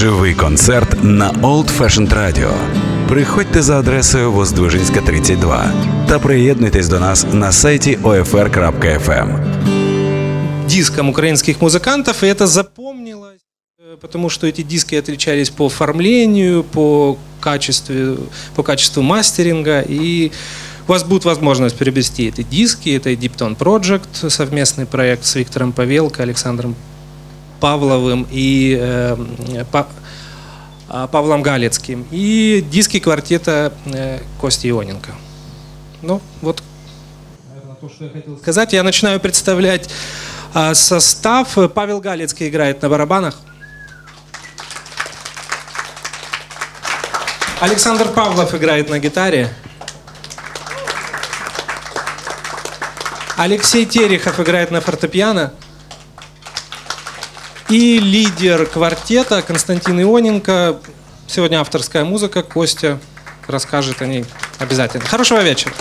Живий концерт на Old Fashioned Radio. Приходьте за адресою Воздвижинська, 32 та приєднуйтесь до нас на сайті OFR.FM. диском украинских музыкантов, и это запомнилось, э, потому что эти диски отличались по оформлению, по качеству, по качеству мастеринга, и у вас будет возможность приобрести эти диски. Это Deep Tone Project, совместный проект с Виктором Павелко, Александром Павловым и э, Па- а, Павлом Галецким, и диски квартета э, Кости Ионенко. Ну, вот то, что я хотел сказать. Я начинаю представлять а, состав. Павел Галецкий играет на барабанах. Александр Павлов играет на гитаре. Алексей Терехов играет на фортепиано. И лидер квартета Константин Ионенко. Сегодня авторская музыка. Костя расскажет о ней обязательно. Хорошего вечера.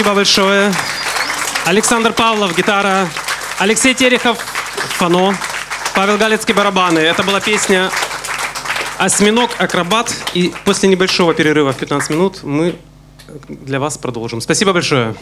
Спасибо большое. Александр Павлов, гитара. Алексей Терехов, фано. Павел Галицкий, барабаны. Это была песня «Осьминог, акробат». И после небольшого перерыва в 15 минут мы для вас продолжим. Спасибо большое.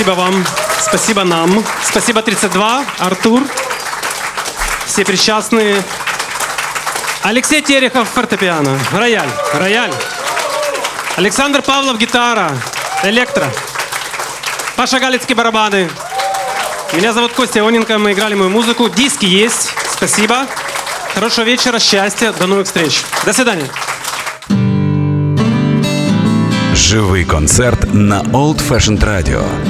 Спасибо вам. Спасибо нам. Спасибо 32, Артур. Все причастные. Алексей Терехов, фортепиано. Рояль. Рояль. Александр Павлов, гитара. Электро. Паша Галицкий, барабаны. Меня зовут Костя Оненко, мы играли мою музыку. Диски есть. Спасибо. Хорошего вечера, счастья, до новых встреч. До свидания. Живий концерт на Old Fashioned Radio.